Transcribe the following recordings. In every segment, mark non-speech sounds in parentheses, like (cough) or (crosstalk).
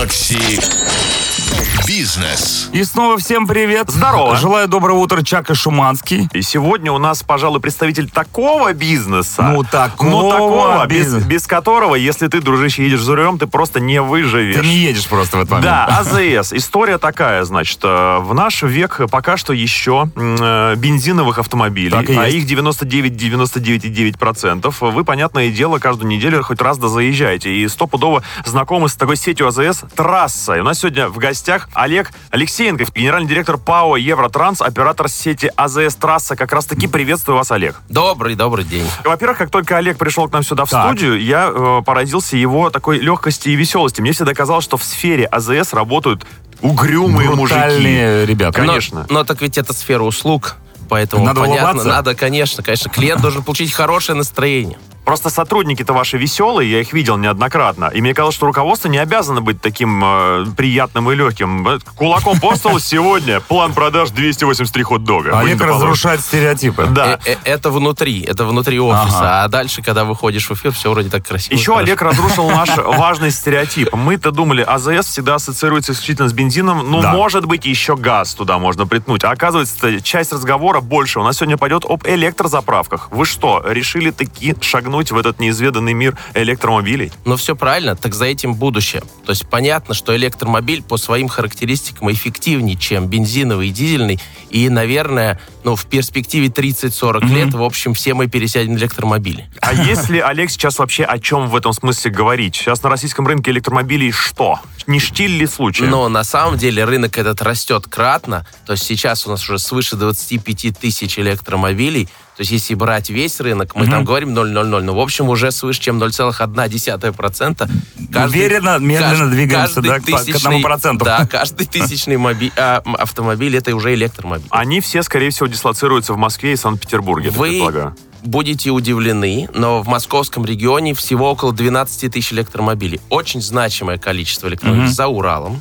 Макси Бизнес. И снова всем привет. Здорово. Желаю доброго утра, Чак и Шуманский. И сегодня у нас, пожалуй, представитель такого бизнеса. Ну, такого Ну, такого, без, бизнеса. без которого, если ты, дружище, едешь за рулем, ты просто не выживешь. Ты не едешь просто в этот момент. Да, АЗС. История такая, значит, э, в наш век пока что еще э, бензиновых автомобилей, Так и а есть. их 99-99,9%, вы, понятное дело, каждую неделю хоть раз да заезжаете. И стопудово знакомы с такой сетью АЗС «Трасса». И у нас сегодня в гостях Олег Алексеенков, генеральный директор ПАО «Евротранс», оператор сети АЗС «Трасса». Как раз таки приветствую вас, Олег. Добрый, добрый день. Во-первых, как только Олег пришел к нам сюда в Так. студию, я э, поразился его такой легкости и веселости. Мне всегда казалось, что в сфере АЗС работают угрюмые мужики. Ребята. Но- Конечно. Но, так ведь это сфера услуг, поэтому Надо понятно, улыбаться? надо, конечно, конечно. Клиент должен получить хорошее настроение. Просто сотрудники-то ваши веселые, я их видел неоднократно. И мне казалось, что руководство не обязано быть таким э, приятным и легким. Кулаком по столу (laughs) сегодня план продаж 283 хот-дога. Олег Будь добр. разрушает стереотипы. Да. Э, э, Это внутри, это внутри офиса. А дальше, когда выходишь в эфир, все вроде так красиво. Еще. Олег разрушил (laughs) наш важный стереотип. Мы-то думали, АЗС всегда ассоциируется исключительно с бензином. Ну, может быть, еще газ туда можно притнуть. А оказывается, часть разговора больше. У нас сегодня пойдет об электрозаправках. Вы что, решили таки шагнуть в этот неизведанный мир электромобилей? Но все правильно, так за этим будущее. То есть понятно, что электромобиль по своим характеристикам эффективнее, чем бензиновый и дизельный. И, наверное, ну, в перспективе 30-40 лет, в общем, все мы пересядем на электромобили. А (laughs) если Олег сейчас вообще о чем в этом смысле говорить? Сейчас на российском рынке электромобилей что? Не штиль ли случай? Но на самом деле рынок этот растет кратно. То есть сейчас у нас уже свыше 25 тысяч электромобилей. То есть если брать весь рынок, мы там говорим 0,00, ну, в общем, уже свыше, чем 0,1%. Уверенно, медленно двигаемся, да, к- к тысячный- одному проценту. Да, каждый тысячный моби- а, автомобиль это уже электромобиль. Они все, скорее всего, дислоцируются в Москве и Санкт-Петербурге, Вы предполагаю. будете удивлены, но в московском регионе всего около 12 тысяч электромобилей. Очень значимое количество электромобилей за Уралом.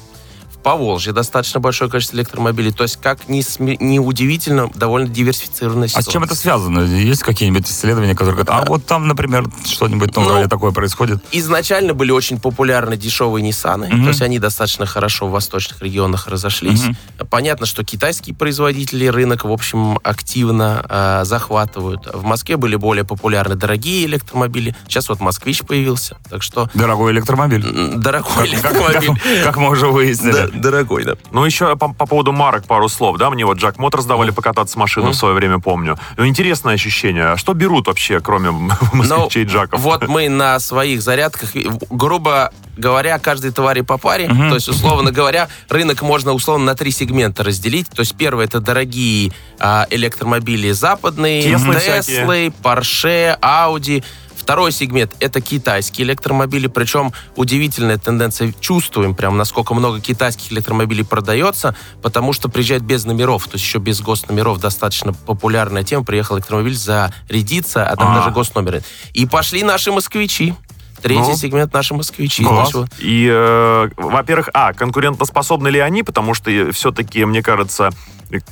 Поволжье достаточно большое количество электромобилей. То есть, как ни, сме- ни удивительно, довольно диверсифицированная А с ситуация. чем это связано? Есть какие-нибудь исследования, которые говорят, а вот там, например, что-нибудь ну, такое происходит? Изначально были очень популярны дешевые Ниссаны, Мгм. то есть они достаточно хорошо в восточных регионах разошлись. Понятно, что китайские производители рынок, в общем, активно э, захватывают. В Москве были более популярны дорогие электромобили. Сейчас вот «Москвич» появился, так что Дорогой электромобиль. дорогой Как, как- электромобиль. как мы уже выяснили. Да, дорогой, да. Ну, еще по, по поводу марок пару слов, да, мне вот Джак Мотор сдавали покататься с машину в свое время, помню. Ну, интересное ощущение. А что берут вообще, кроме (laughs) москвичей Джаков? Ну, Вот мы на своих зарядках, грубо говоря, каждой твари по паре. То есть, условно говоря, рынок можно условно на три сегмента разделить. То есть, первое это дорогие а, электромобили западные, Теслы Теслы, Порше, Ауди. Второй сегмент – это китайские электромобили, причем удивительная тенденция, чувствуем прям, насколько много китайских электромобилей продается, потому что приезжают без номеров, то есть еще без госномеров, достаточно популярная тема, приехал электромобиль зарядиться, а там А. даже госномеры. И пошли наши москвичи. Третий Ну. сегмент наши москвичи. Вот И, э, во-первых, а, конкурентоспособны ли они, потому что все-таки, мне кажется,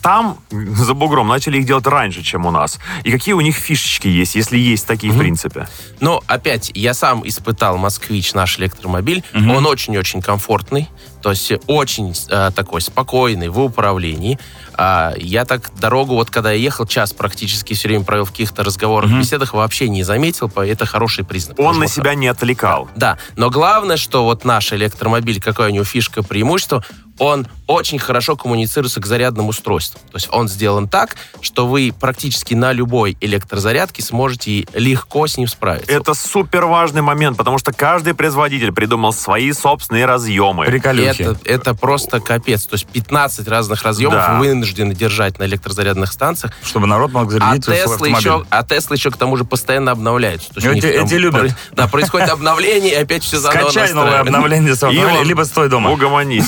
там, за бугром, начали их делать раньше, чем у нас. И какие у них фишечки есть, если есть такие, в принципе? Но опять, я сам испытал «Москвич», наш электромобиль. Он очень-очень комфортный, то есть очень э, такой спокойный в управлении. А, я так дорогу, вот когда я ехал, час практически все время провел в каких-то разговорах, беседах, вообще не заметил, это хороший признак. Он на себя не отвлекал. Да, но главное, что вот наш электромобиль, какое у него фишка, преимущество, он очень хорошо коммуницируется к зарядным устройствам. То есть он сделан так, что вы практически на любой электрозарядке сможете легко с ним справиться. Это супер важный момент, потому что каждый производитель придумал свои собственные разъемы. Приколюхи. Это, это просто капец. То есть 15 разных разъемов Да. вы вынуждены держать на электрозарядных станциях. Чтобы народ мог А зарядить свой Тесла, автомобиль. еще, а Тесла еще к тому же постоянно обновляются. То есть у Эти- там эти любят. про- да, происходит обновление, и опять все заново Скачай новое обновление либо стой дома. Угомонись.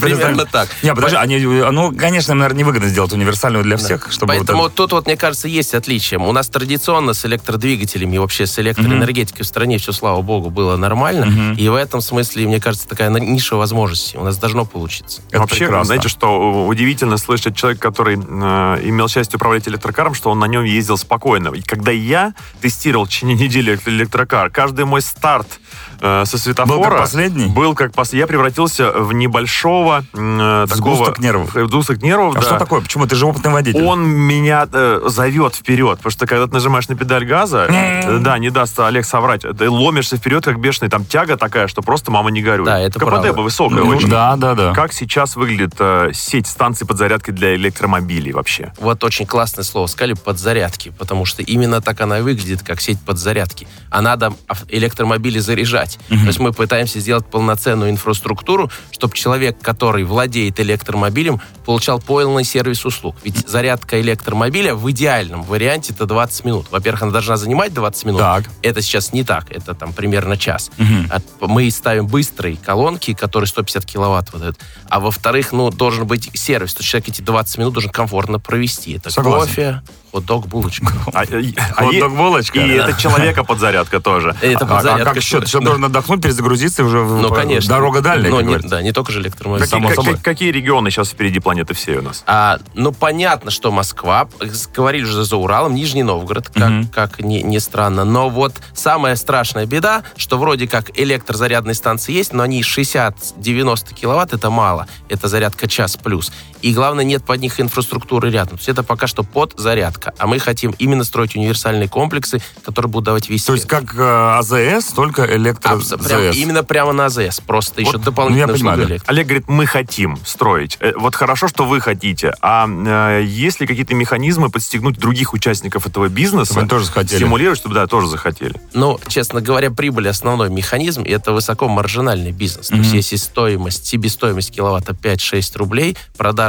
Примерно так. Не, подожди, они, ну, конечно, им, наверное, невыгодно сделать универсальную для всех, чтобы вот Поэтому это- тут вот, мне кажется, есть отличие. У нас традиционно с электродвигателями и вообще с электроэнергетикой в стране все, слава богу, было нормально. И в этом смысле, мне кажется, такая ниша возможностей. У нас должно получиться. это Вообще, прекрасно. знаете, что удивительно слышать человек, который э, имел счастье управлять электрокаром, что он на нем ездил спокойно. И когда я тестировал в течение (laughs) недели электрокар, каждый мой старт э, со светофора. Был как последний? Был как пос- Я превратился в небольшого э, такого... Сгусток нервов. э, Сгусток нервов, А да. что такое? Почему? Ты же опытный водитель. Он меня э, зовет вперед, потому что когда ты нажимаешь на педаль газа, э, да, не даст Олег соврать, ты ломишься вперед, как бешеный, там тяга такая, что просто мама не горюй. Да, это КПД правда. бы высокое Ну, очень. да, да, да. Как сейчас выглядит э, сеть станций подзарядки для электромобилей вообще? Вот очень классное слово сказали подзарядки, потому что именно так она выглядит, как сеть подзарядки. А надо электромобили заряжать. То есть мы пытаемся сделать полноценную инфраструктуру, чтобы человек, который владеет электромобилем, получал полный сервис услуг. Ведь зарядка электромобиля в идеальном варианте это 20 минут. Во-первых, она должна занимать 20 минут. Так. Это сейчас не так, это там примерно час. А Мы ставим быстрые колонки, которые 150 киловатт выдают. А во-вторых, ну, должен быть сервис. То есть человек эти 20 минут должен комфортно провести. Это Согласен. кофе, хот-дог, булочка. А, а Хот-дог, булочка. И это человека подзарядка тоже. Это А- а, подзарядка. как еще? Ты должен отдохнуть, перезагрузиться уже в- Ну, конечно. дорога дальняя, Но как не-. Да, не только же электромобиль. Какие, само как- как- какие регионы сейчас впереди планеты всей у нас? А, ну, понятно, что Москва, говорили уже за Уралом, Нижний Новгород, как, Мгм. как ни, ни странно. Но вот самая страшная беда, что вроде как электрозарядные станции есть, но они 60-90 киловатт, это мало. Это зарядка час плюс. И главное, нет под них инфраструктуры рядом. То есть это пока что подзарядка. А мы хотим именно строить универсальные комплексы, которые будут давать весь То есть свет. как э, АЗС, только электро Абс- прям именно прямо на АЗС. Просто еще Вот, дополнительная ну, я услуга понимаю, электро. Олег говорит, мы хотим строить. Э, Вот хорошо, что вы хотите. А э, есть ли какие-то механизмы подстегнуть других участников этого бизнеса? Чтобы они тоже захотели. Стимулировать, чтобы, да, тоже захотели. Ну, честно говоря, прибыль основной механизм и это высокомаржинальный бизнес. То есть если стоимость, себестоимость киловатта 5-6 рублей,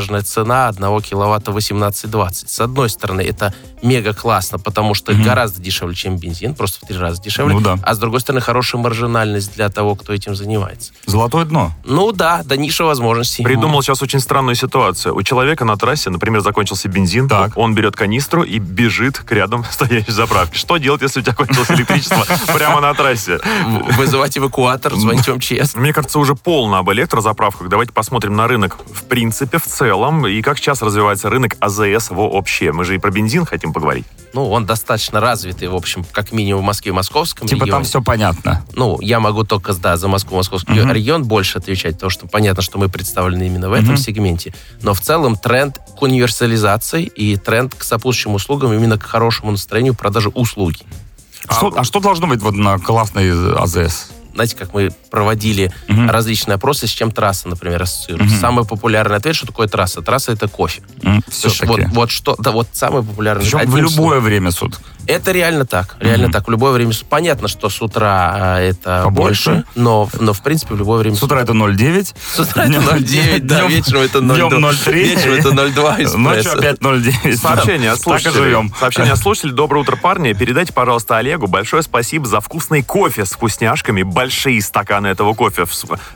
продажная цена одного киловатта 18-20. С одной стороны, это мега классно, потому что Мгм. гораздо дешевле, чем бензин, просто в три раза дешевле. Ну да. А с другой стороны, хорошая маржинальность для того, кто этим занимается. Золотое дно. Ну да, до ниша возможностей. Придумал сейчас очень странную ситуацию. У человека на трассе, например, закончился бензин, Так. он берет канистру и бежит к рядом (laughs) стоящей заправке. Что делать, если у тебя кончилось электричество (laughs) прямо на трассе? Вызывать эвакуатор, звонить в МЧС. Мне кажется, уже полно об электрозаправках. Давайте посмотрим на рынок в принципе, в целом, и как сейчас развивается рынок АЗС вообще. Мы же и про бензин хотим поговорить. Ну, он достаточно развитый, в общем, как минимум в Москве и Московском Типа там регионе. все понятно. Ну, я могу только, да, за Москву, Московский Мгм. регион больше отвечать, потому что понятно, что мы представлены именно в этом Мгм. сегменте. Но в целом тренд к универсализации и тренд к сопутствующим услугам, именно к хорошему настроению продажи услуги. А, что, а что должно быть вот на классной АЗС? Знаете, как мы проводили Мгм. различные опросы, с чем трасса, например, ассоциируется. Мгм. Самый популярный ответ, что такое трасса? Трасса — это кофе. Есть Все-таки. вот, вот что, да, вот самый популярный. Причем в любое словом. время суток. Это реально так. Реально Мгм. так. В любое время. Понятно, что с утра а, это Побольше. больше, но, но в принципе в любое время. С утра это 0,9. С утра это Днем- 0,9, да, днем- вечером это 0,2. днем 0,3. Вечером это 0,2 Ночью опять 0,9. Сообщение от Так и слушателей. живем. Сообщение от слушателей. Доброе утро, парни. Передайте, пожалуйста, Олегу большое спасибо за вкусный кофе с вкусняшками. Большие стаканы этого кофе.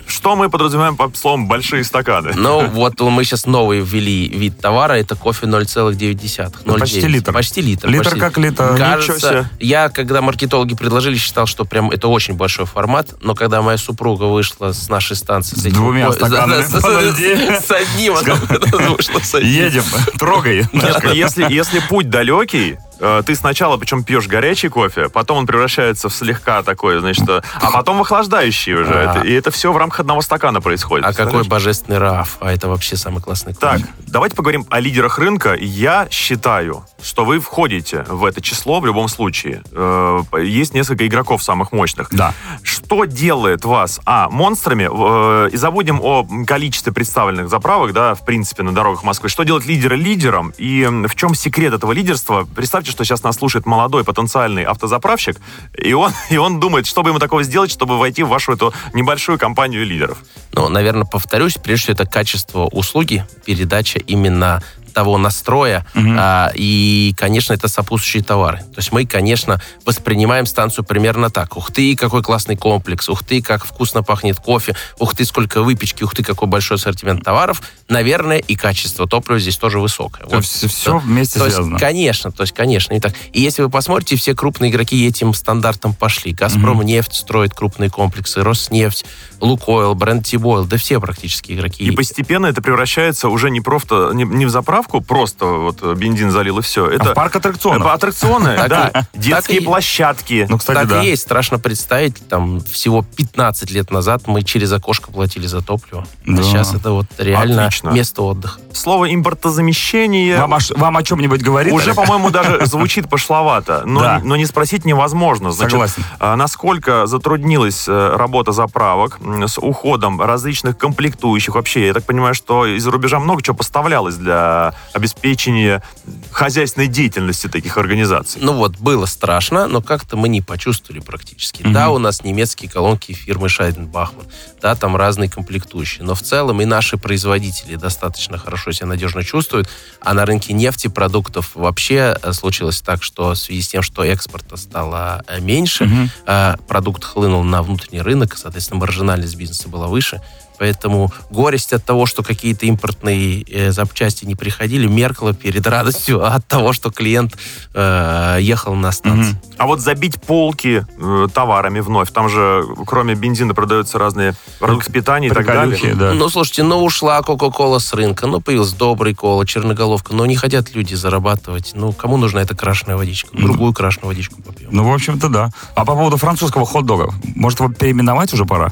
Что мы подразумеваем под словом «большие стаканы»? Ну, вот мы сейчас новый ввели вид товара, это кофе 0,9. Ну, почти 0,9. литр. Почти литр. Литр почти. как литр. Кажется, себе. я, когда маркетологи предложили, считал, что прям это очень большой формат, но когда моя супруга вышла с нашей станции... С этим двумя стаканами с- с- по 0,9. С одним она вышла с одним. Едем, трогай. Если, если путь далекий, ты сначала причем пьешь горячий кофе, потом он превращается в слегка такой, значит, э, а потом в охлаждающий уже. А. Это- и это все в рамках одного стакана происходит. А какой божественный раф. А это вообще самый классный кофе. Так, давайте поговорим о лидерах рынка. Я считаю, что вы входите в это число в любом случае. Э, Есть несколько игроков самых мощных. Да. Что делает вас, а, монстрами, э, и забудем о количестве представленных заправок, да, в принципе, на дорогах Москвы. Что делает лидера лидером, и в чем секрет этого лидерства? Представьте, что сейчас нас слушает молодой потенциальный автозаправщик, и он, (laughs) и он думает, что бы ему такого сделать, чтобы войти в вашу эту небольшую компанию лидеров. Ну, наверное, повторюсь, прежде всего, это качество услуги, передача именно того настроя, Мгм. а, и, конечно, это сопутствующие товары. То есть мы, конечно, воспринимаем станцию примерно так. Ух ты, какой классный комплекс, ух ты, как вкусно пахнет кофе, ух ты, сколько выпечки, ух ты, какой большой ассортимент товаров. Наверное, и качество топлива здесь тоже высокое. То есть все вместе То есть, связано. конечно, то есть, конечно, не так. И если вы посмотрите, все крупные игроки этим стандартом пошли. Газпром нефть строит крупные комплексы, Роснефть, Лукойл, Бренд Тибойл, да все практически игроки. И постепенно это превращается уже не просто не, не в заправку, просто вот э, бензин залил и все. Это А в парк аттракционов. Это аттракционы, (laughs) да. и- Детские и- площадки. Ну, кстати, так и есть, страшно представить, там всего 15 лет назад мы через окошко платили за топливо. Да. А сейчас это вот реально Отлично. место отдыха. Слово импортозамещение Вам, о вам о чем-нибудь говорит? уже, по-моему, даже звучит пошловато. Но, Да. но не спросить невозможно. Значит, Согласен. а, насколько затруднилась э, работа заправок с уходом различных комплектующих? Вообще, я так понимаю, что из-за рубежа много чего поставлялось для обеспечения хозяйственной деятельности таких организаций. Ну вот, было страшно, но как-то мы не почувствовали практически. Да, у нас немецкие колонки фирмы Шайден-Бахман, да, там разные комплектующие, но в целом и наши производители достаточно хорошо себя надежно чувствуют, а на рынке нефтепродуктов вообще э, случилось так, что в связи с тем, что экспорта стало э, меньше, э, продукт хлынул на внутренний рынок, соответственно, маржинальность бизнеса была выше, Поэтому горесть от того, что какие-то импортные э, запчасти не приходили, меркла перед радостью от того, что клиент э, ехал на станцию. А вот забить полки э, товарами вновь, там же кроме бензина продаются разные продукты питания и так далее. да. Ну, слушайте, ну ушла Кока-Кола с рынка, ну появилась добрый кола, черноголовка, но не хотят люди зарабатывать. Ну, кому нужна эта крашеная водичка? Другую крашеную водичку попьем. Ну, в общем-то, да. А по поводу французского хот-дога, может, его переименовать уже пора?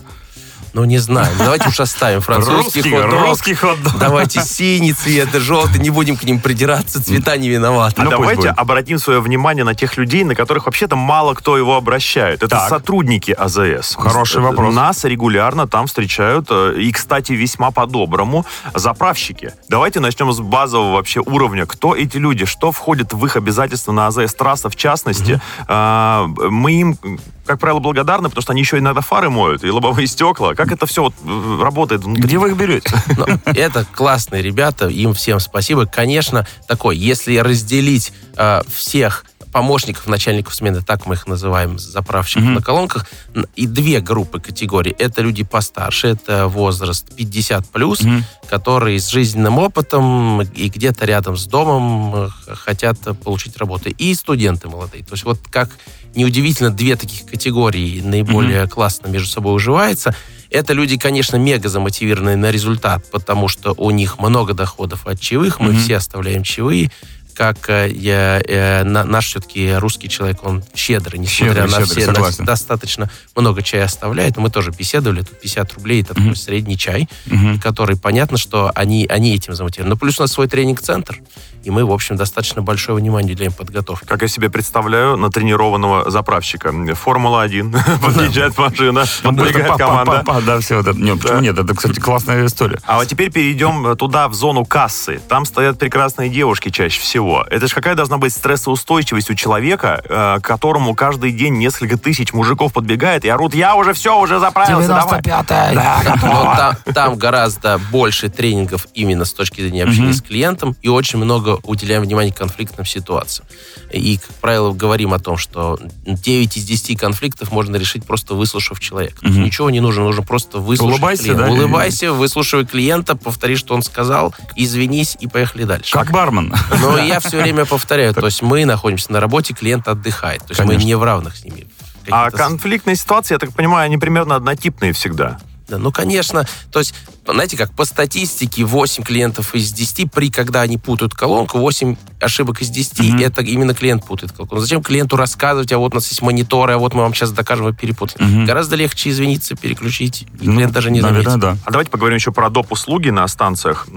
Ну, не знаю. Давайте уж оставим французский Русский- хот-дог. русский хот-дог. Давайте синий цвет, желтый, не будем к ним придираться, цвета не виноваты. А Ну, давайте обратим свое внимание на тех людей, на которых вообще-то мало кто его обращает. Это Так. сотрудники АЗС. Хороший Э, вопрос. Нас регулярно там встречают, э, и, кстати, весьма по-доброму, заправщики. Давайте начнем с базового вообще уровня. Кто эти люди? Что входит в их обязательства на АЗС-трасса, в частности? А, Мы им, как правило, благодарны, потому что они еще иногда фары моют и лобовые стекла. Как это все вот, э, работает внутри? Где вы их берете? (laughs) Но это классные ребята, им всем спасибо. Конечно, такой, если разделить э, всех помощников, начальников смены, так мы их называем, заправщиков на колонках, и две группы категорий. Это люди постарше, это возраст 50 плюс, которые с жизненным опытом и где-то рядом с домом э, хотят получить работу. И студенты молодые. То есть вот как неудивительно, две таких категории наиболее классно между собой уживаются. Это люди, конечно, мега замотивированные на результат, потому что у них много доходов от чаевых, мы все оставляем чаевые. Как э, я, э, на- наш все-таки русский человек, он щедрый, несмотря Щедрый, на щедрый, все, на- согласен. достаточно много чая оставляет. Мы тоже беседовали, тут 50 рублей, это такой средний чай, Мгм. который, понятно, что они, они этим замотивированы. Но плюс у нас свой тренинг-центр, и мы, в общем, достаточно большое внимание уделяем подготовке. Как я себе представляю натренированного заправщика. Формула-1. (laughs) Подъезжает машина, подбегает команда. Да, все почему нет? Это, кстати, классная история. А вот теперь перейдем туда, в зону кассы. Там стоят прекрасные девушки чаще всего. Это же какая должна быть стрессоустойчивость у человека, э, к которому каждый день несколько тысяч мужиков подбегает и орут, я уже все, уже заправился, давай. Там, там гораздо больше тренингов именно с точки зрения общения с клиентом и очень много уделяем внимания конфликтным ситуациям. И, как правило, говорим о том, что 9 из 10 конфликтов можно решить просто выслушав человека. Есть ничего не нужно, нужно просто выслушать Улыбайся, клиента. да, и- Улыбайся, выслушивай клиента, повтори, что он сказал, извинись и поехали дальше. Как бармен. Но (laughs) я все время повторяю, то есть мы находимся на работе, клиент отдыхает. То есть мы не в равных с ними. А конфликтные ситуации, я так понимаю, они примерно однотипные всегда. Да, ну, конечно. То есть, знаете, как по статистике 8 клиентов из 10, при когда они путают колонку, 8 ошибок из 10, это именно клиент путает колонку. Ну, зачем клиенту рассказывать, а вот у нас есть мониторы, а вот мы вам сейчас докажем, вы перепутали. Гораздо легче извиниться, переключить, и клиент даже не заметит. Ну, Наверное, да. А давайте поговорим еще про доп. услуги на станциях.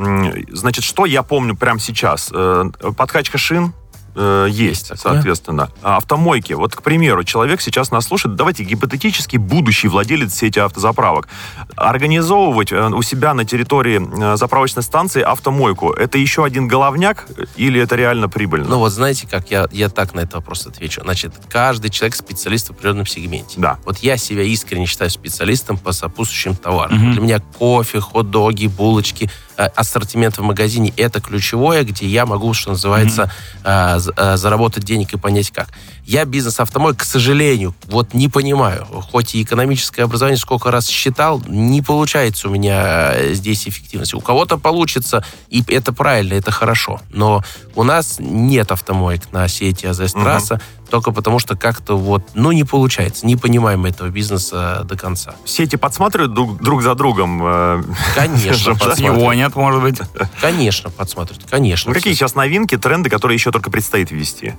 Значит, что я помню прямо сейчас? Э, Подкачка шин э, есть, такое. соответственно. А Автомойки. Вот, к примеру, человек сейчас нас слушает. Давайте гипотетически будущий владелец сети автозаправок. Организовывать э, у себя на территории э, заправочной станции автомойку. Это еще один головняк или это реально прибыльно? Ну вот знаете, как я, я так на этот вопрос отвечу. Значит, каждый человек специалист в определенном сегменте. Да. Вот я себя искренне считаю специалистом по сопутствующим товарам. Для меня кофе, хот-доги, булочки, ассортимент в магазине это ключевое, где я могу, что называется, э, заработать денег и понять как. Я бизнес автомой, к сожалению, вот не понимаю. Хоть и экономическое образование сколько раз считал, не получается у меня э, здесь эффективности. У кого-то получится, и это правильно, это хорошо. Но у нас нет автомоек на сети АЗС-трасса. Только потому что как-то вот, ну, не получается, не понимаем этого бизнеса до конца. Сети подсматривают друг, друг за другом. э, (laughs) Конечно, подсматривают. Может быть. Конечно, подсматривают, конечно. Ну, какие сейчас новинки, тренды, которые еще только предстоит ввести?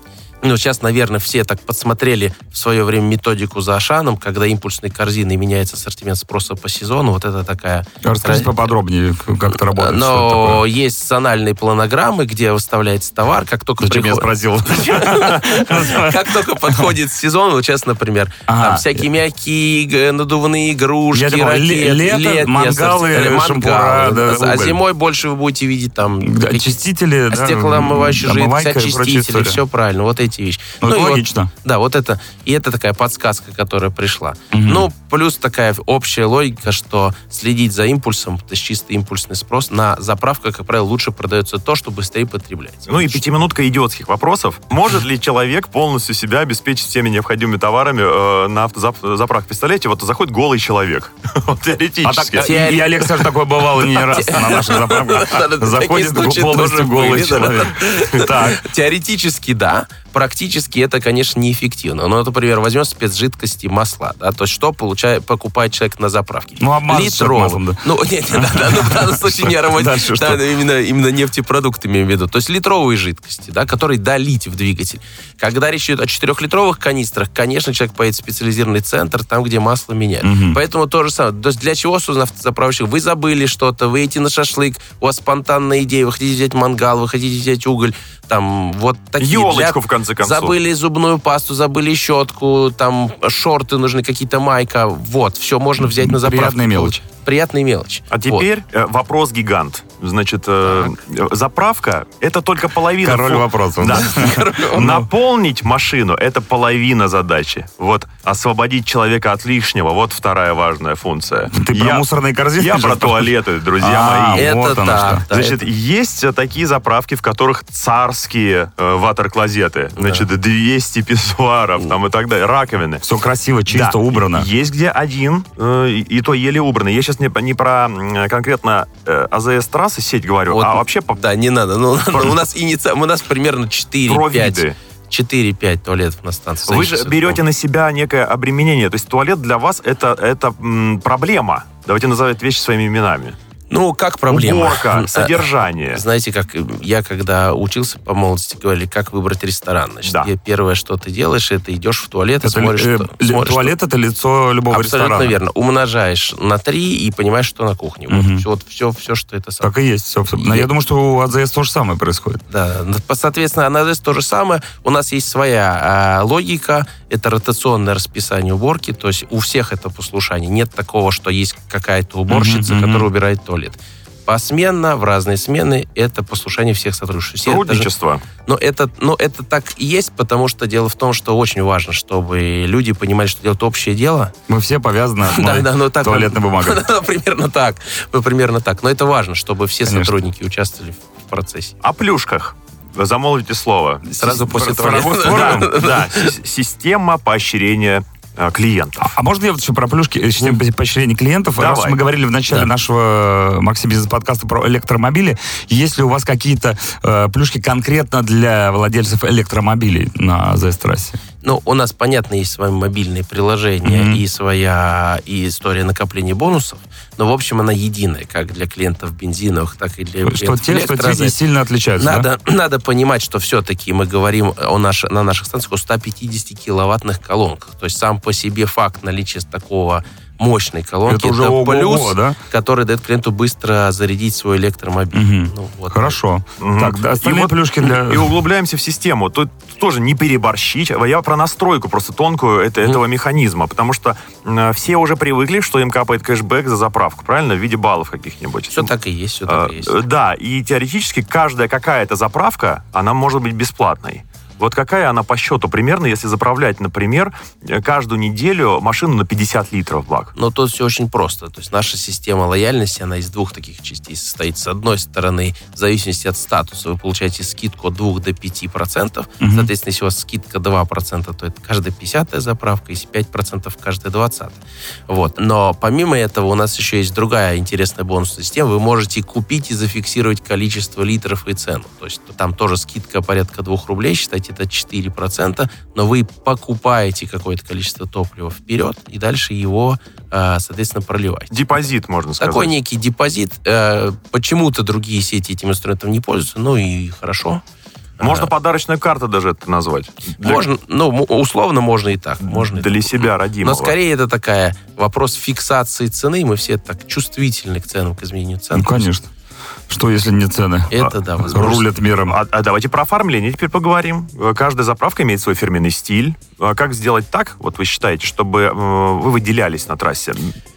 Ну, сейчас, наверное, все так подсмотрели в свое время методику за Ашаном, когда импульсной корзиной меняется ассортимент спроса по сезону. Вот это такая... Расскажите поподробнее, как это работает. это Но такое. есть зональные планограммы, где выставляется товар, как только Зачем я приход- спросил? (laughs) Как только подходит сезон, вот сейчас, например, там всякие мягкие надувные игрушки, Я ракеты, лето, летние мангалы, шампура, А зимой больше вы будете видеть там Очистители, да, стеклоомывающие прочая очистители, все правильно, вот эти вещи. Ну, это и вот- логично. да, вот это, и это такая подсказка, которая пришла. Ну, плюс такая общая логика, что следить за импульсом, то есть чисто импульсный спрос, на заправках, как правило, лучше продается то, что быстрее потребляется. Ну и пятиминутка идиотских вопросов. Может ли человек полностью себя обеспечить всеми необходимыми товарами э, на автозаправке? Представляете, вот заходит голый человек. (laughs) Вот А Теоретически. и, Олег, кстати, такое бывало не (laughs) раз на наших заправках. Заходит полностью тоже голый человек. (laughs) Теоретически, да. Практически это, конечно, неэффективно. Но, например, возьмем спецжидкости, масла. Да, то есть что получает, покупает человек на заправке? Ну, обмазать маслом, да. Ну, нет, нет, да, да, ну, в данном случае не что? Да, именно, именно нефтепродукты имею в виду. То есть литровые жидкости, да, которые долить в двигатель. Когда речь идет о четырехлитровых канистрах, конечно, человек поедет в специализированный центр, там, где масло меняют. Поэтому то же самое. То есть для чего создан автозаправщик? Вы забыли что-то, вы идете на шашлык, у вас спонтанная идея, вы хотите взять мангал, вы хотите взять уголь, там, вот такие. Елочку, Для- в конце концов. Забыли зубную пасту, забыли щетку, там, шорты нужны, какие-то майка. Вот, все можно взять на заправку. Приятные мелочи. Приятные мелочи. А Вот. теперь э, вопрос гигант. Значит, э, заправка это только половина. Король вопросов. Да. (laughs) Наполнить машину это половина задачи. Вот освободить человека от лишнего вот вторая важная функция. Ты про мусорные корзины Я про туалеты, друзья А, мои. Это вот оно так. что. да, Значит, это- есть э, такие заправки, в которых царские э, ватер-клозеты. Значит, 200 писсуаров там и так далее, раковины. Все красиво, чисто, Да. убрано. Есть где один, э, и то еле убранный. Я сейчас не, не про конкретно э, АЗС трассы сеть говорю, Вот, а вообще по Да, не надо. Ну, (laughs) у нас инициа... у нас примерно 4-5. Про виды. 4-5 туалетов на станции. Вы же берете на себя некое обременение. То есть туалет для вас это, это м, проблема. Давайте называть вещи своими именами. Ну, как проблема? Уборка, Э, (laughs) содержание. Знаете, как э, я когда учился по молодости, говорили, как выбрать ресторан. Значит, Да. первое, что ты делаешь, это идешь в туалет и Это, смотришь, э, что- ли- смотришь, что- туалет это лицо любого Абсолютно ресторана. верно. Умножаешь на 3 и понимаешь, что на кухне. Вот, Мгм. все, вот все, все, что это самое. Так и есть. Все, Но я думаю, что у АЗС то же самое происходит. Да, соответственно, на АЗС то же самое. У нас есть своя а, логика, это ротационное расписание уборки, то есть у всех это послушание. Нет такого, что есть какая-то уборщица, мгм. которая убирает туалет. Посменно, в разные смены, это послушание всех сотрудников. Все это же- Трудничество. но это, но это так и есть, потому что дело в том, что очень важно, чтобы люди понимали, что делают общее дело. Мы все повязаны (laughs) одной Да, да, ну так. туалетной бумагой. (laughs) Ну, примерно так. Ну, примерно так. Но это важно, чтобы все сотрудники участвовали в процессе. О плюшках. Замолвите слово. Сразу после про- Да, да. Си- Система поощрения э, клиентов. А можно я вот еще про плюшки, э, систему поощрения клиентов? Раз Давай. мы говорили в начале Да. нашего Максим бизнес подкаста про электромобили, есть ли у вас какие-то э, плюшки конкретно для владельцев электромобилей на АЗС-трассе? Ну, у нас, понятно, есть с вами мобильные приложения Мгм. и своя и история накопления бонусов, но, в общем, она единая, как для клиентов бензиновых, так и для Что клиентов те, что те не сильно отличаются, да? Надо, надо понимать, что все-таки мы говорим о наш, на наших станциях о 150 киловаттных колонках. То есть сам по себе факт наличия такого мощной колонки Это уже ого-го, плюс, да? который дает клиенту быстро зарядить свой электромобиль. Мгм. Ну, вот. Хорошо. Так, да, остальные И вот- плюшки для... И углубляемся в систему. Тут тоже не переборщить. Я про настройку просто тонкую это, этого механизма. Потому что все уже привыкли, что им капает кэшбэк за заправку, правильно? В виде баллов каких-нибудь. Все так и есть, все А, так и есть. э, Да, и теоретически каждая какая-то заправка, она может быть бесплатной. Вот какая она по счету примерно, если заправлять, например, э, каждую неделю машину на 50 литров бак? Но тут все очень просто. То есть наша система лояльности, она из двух таких частей состоит. С одной стороны, в зависимости от статуса, вы получаете скидку от 2 до 5 процентов. Мгм. Соответственно, если у вас скидка 2 процента, то это каждая 50 заправка, если 5 процентов каждая 20 Вот. Но помимо этого у нас еще есть другая интересная бонусная система. Вы можете купить и зафиксировать количество литров и цену. То есть там тоже скидка порядка 2 рублей, считайте это 4%, но вы покупаете какое-то количество топлива вперед и дальше его, э, соответственно, проливаете. Депозит, можно сказать. Такой некий депозит. Э, почему-то другие сети этим инструментом не пользуются, ну и хорошо. Можно подарочная карта даже это назвать. Для- Можно, ну, условно можно и так. Можно и Для так. себя родимого. Но скорее это такая вопрос фиксации цены. Мы все так чувствительны к ценам, к изменению цен. Ну, конечно. Что, если не цены? Это, да, возможно. Рулят миром. А, а давайте про оформление теперь поговорим. Э, Каждая заправка имеет свой фирменный стиль. А Как сделать так, вот вы считаете, чтобы э, вы выделялись на трассе?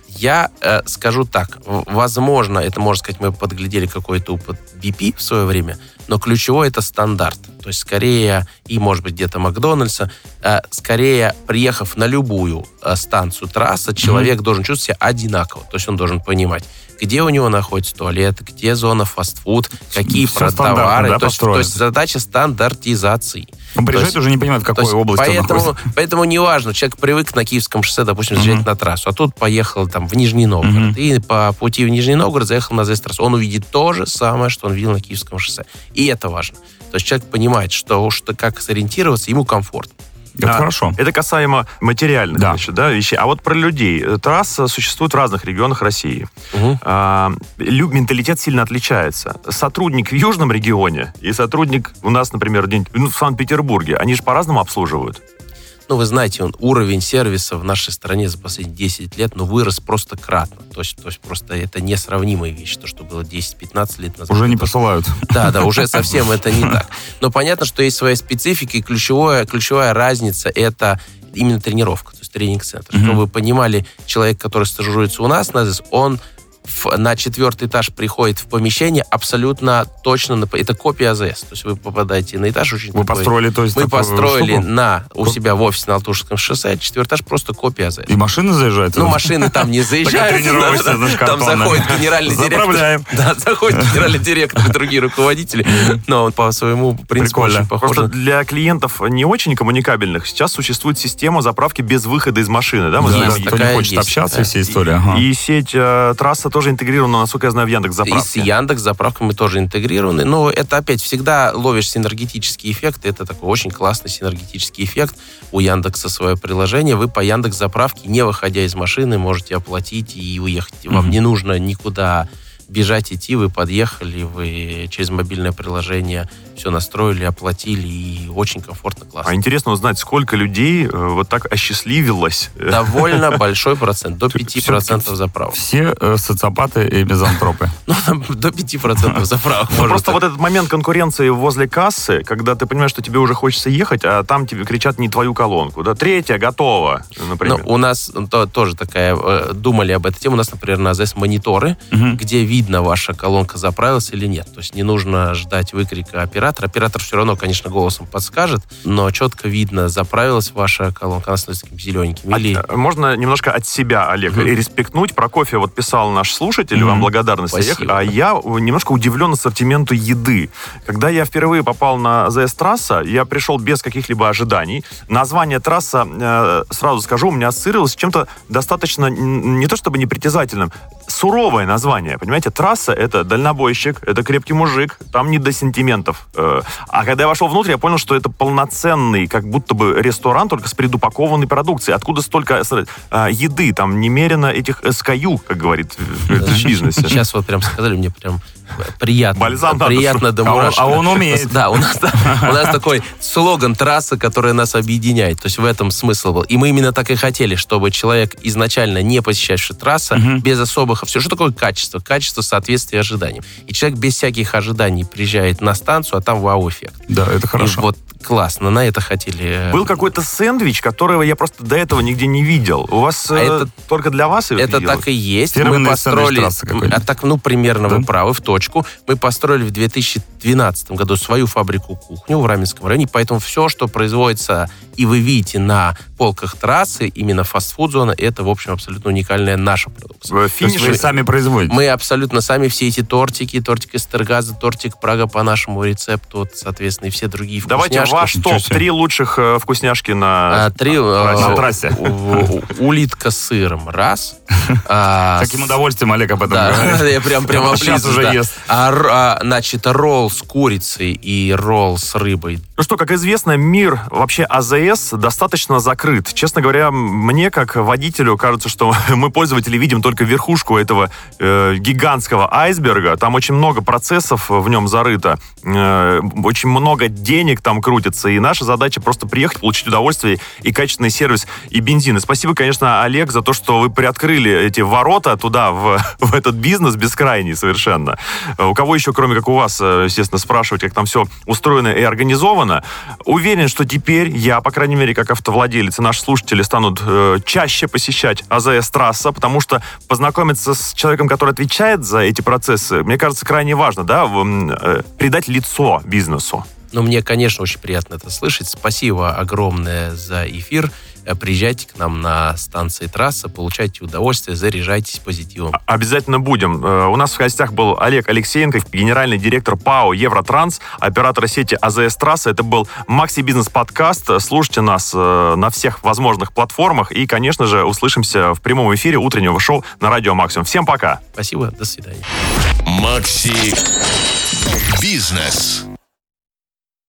Я э, скажу так. Возможно, это, можно сказать, мы подглядели какой-то опыт BP в свое время, но ключевой это стандарт. То есть скорее, и может быть где-то Макдональдса, э, скорее, приехав на любую э, станцию трассы, человек должен чувствовать себя одинаково. То есть он должен понимать, где у него находится туалет, где зона фастфуд, какие товары. да, то, есть, то есть задача стандартизации. Он То приезжает есть- уже не понимает, в какой области он поэтому, находится. поэтому неважно, человек привык на Киевском шоссе, допустим, заезжать на трассу, а тут поехал там в Нижний Новгород, и по пути в Нижний Новгород заехал на ЗС-трассу. Он увидит то же самое, что он видел на Киевском шоссе. И это важно. То есть человек понимает, что, что как сориентироваться, ему комфортно. Это А, хорошо. Это касаемо материальных Да. значит, да, вещей. А вот про людей. Трасса существует в разных регионах России. Мгм. А, лю- менталитет сильно отличается. Сотрудник в южном регионе и сотрудник у нас, например, ну, в Санкт-Петербурге, они же по-разному обслуживают. Ну, вы знаете, он, уровень сервиса в нашей стране за последние 10 лет, ну, вырос просто кратно. То есть, то есть просто это несравнимая вещь, то, что было 10-15 лет назад. Уже не посылают. Да, да, уже совсем это не так. Но понятно, что есть своя специфика, и ключевое, ключевая разница это именно тренировка, то есть тренинг-центр. Чтобы вы понимали, человек, который стажируется у нас, на ЗИС, он в- на четвертый этаж приходит в помещение абсолютно точно, на, это копия АЗС. То есть вы попадаете на этаж очень Вы такой- построили, то есть, Мы построили штуку? на, у себя в офисе на Алтушевском шоссе, четвертый этаж просто копия АЗС. И машины заезжают? Ну, машины там не заезжают. Там заходит генеральный директор. (laughs) Да, заходит генеральный директор и другие руководители. Но он по своему принципу очень похож. Просто для клиентов не очень коммуникабельных сейчас существует система заправки без выхода из машины. Да, мы знаем, кто не хочет общаться, вся история. И сеть э, трасса тоже интегрирована, насколько я знаю, в Яндекс И с заправке. Яндекс заправкой мы тоже интегрированы. Но это опять всегда ловишь синергетический эффект. Это такой очень классный синергетический эффект. У Яндекса свое приложение. Вы по Яндекс заправке, не выходя из машины, можете оплатить и уехать. Вам не нужно никуда бежать, идти. Вы подъехали, вы через мобильное приложение все настроили, оплатили, и очень комфортно, классно. А интересно узнать, сколько людей э, вот так осчастливилось. Довольно (laughs) большой процент, до 5% заправок. Все э, социопаты и мизантропы. (laughs) Ну, там до 5% (laughs) заправок. Ну, просто вот этот момент конкуренции возле кассы, когда ты понимаешь, что тебе уже хочется ехать, а там тебе кричат не твою колонку. Да, третья готова, например. Ну, у нас то- тоже такая, э, думали об этой теме. У нас, например, на АЗС мониторы, где видно, ваша колонка заправилась или нет. То есть не нужно ждать выкрика оператора. Оператор все равно, конечно, голосом подскажет, но четко видно, заправилась ваша колонка, она становится таким зелененьким. А, Или... э, Можно немножко от себя, Олег, и респектнуть. Про кофе вот писал наш слушатель, вам Мгм. благодарность, Олег. А я немножко удивлен ассортименту еды. Когда я впервые попал на ЗС трасса, я пришел без каких-либо ожиданий. Название трасса, э, сразу скажу, у меня ассоциировалось с чем-то достаточно, не то чтобы непритязательным, суровое название, понимаете? Трасса — это дальнобойщик, это крепкий мужик, там не до сентиментов. Э, А когда я вошел внутрь, я понял, что это полноценный, как будто бы ресторан, только с предупакованной продукцией. Откуда столько э, еды? Там немерено этих SKU, как говорит в (laughs) бизнесе. Сейчас вот прям сказали, мне прям приятно. Бальзам приятно до А он- мурашек. а он умеет. Да, у нас, у нас такой слоган трасса, которая нас объединяет. То есть в этом смысл был. И мы именно так и хотели, чтобы человек изначально не посещавший трасса, без особых... Все, что такое качество? Качество соответствия ожиданиям. И человек без всяких ожиданий приезжает на станцию, а там вау-эффект. Да, это И хорошо. вот классно, на это хотели... э, Был какой-то сэндвич, которого я просто до этого нигде не видел. У вас А э, это- только для вас Это делают? так и есть. Фирменный мы построили, а так, ну, примерно Да? вы правы, в точку. Мы построили в 2012 году свою фабрику кухню в Раменском районе, поэтому все, что производится и вы видите на полках трассы, именно фастфуд-зона, это, в общем, абсолютно уникальная наша продукция. В То есть финише вы сами производите? Мы абсолютно сами все эти тортики, тортик Эстергаза, тортик Прага по нашему рецепту, вот, соответственно, и все другие Давайте вкусняшки. ваш Ничего себе. топ-3 лучших э, вкусняшки на... А, три, на э, трассе. Улитка с сыром, раз. (laughs) А, Каким удовольствием Олег об этом Да, говорит. (laughs) я прям прям (laughs) облизываюсь, уже ест. А, а, значит, ролл с курицей и ролл с рыбой Ну что, как известно, мир вообще АЗС достаточно закрыт. Честно говоря, мне, как водителю, кажется, что (laughs) мы, пользователи, видим только верхушку этого э, гигантского айсберга. Там очень много процессов в нем зарыто. Э, очень много денег там крутится. И наша задача просто приехать, получить удовольствие и качественный сервис и бензин. И спасибо, конечно, Олег, за то, что вы приоткрыли эти ворота туда, в, (laughs) в этот бизнес бескрайний совершенно. У кого еще, кроме как у вас, э, естественно, спрашивать, как там все устроено и организовано, сделано. Уверен, что теперь я, по крайней мере, как автовладелец, и наши слушатели станут э, чаще посещать АЗС трасса, потому что познакомиться с человеком, который отвечает за эти процессы, мне кажется, крайне важно, да, э, придать лицо бизнесу. Ну, мне, конечно, очень приятно это слышать. Спасибо огромное за эфир. Э, приезжайте к нам на станции трасса, получайте удовольствие, заряжайтесь позитивом. Обязательно будем. Э, у нас в гостях был Олег Алексеенко, генеральный директор ПАО «Евротранс», оператор сети АЗС «Трасса». Это был Макси Бизнес подкаст. Слушайте нас э, на всех возможных платформах и, конечно же, услышимся в прямом эфире утреннего шоу на Радио Максимум. Всем пока! Спасибо, до свидания. Макси Бизнес.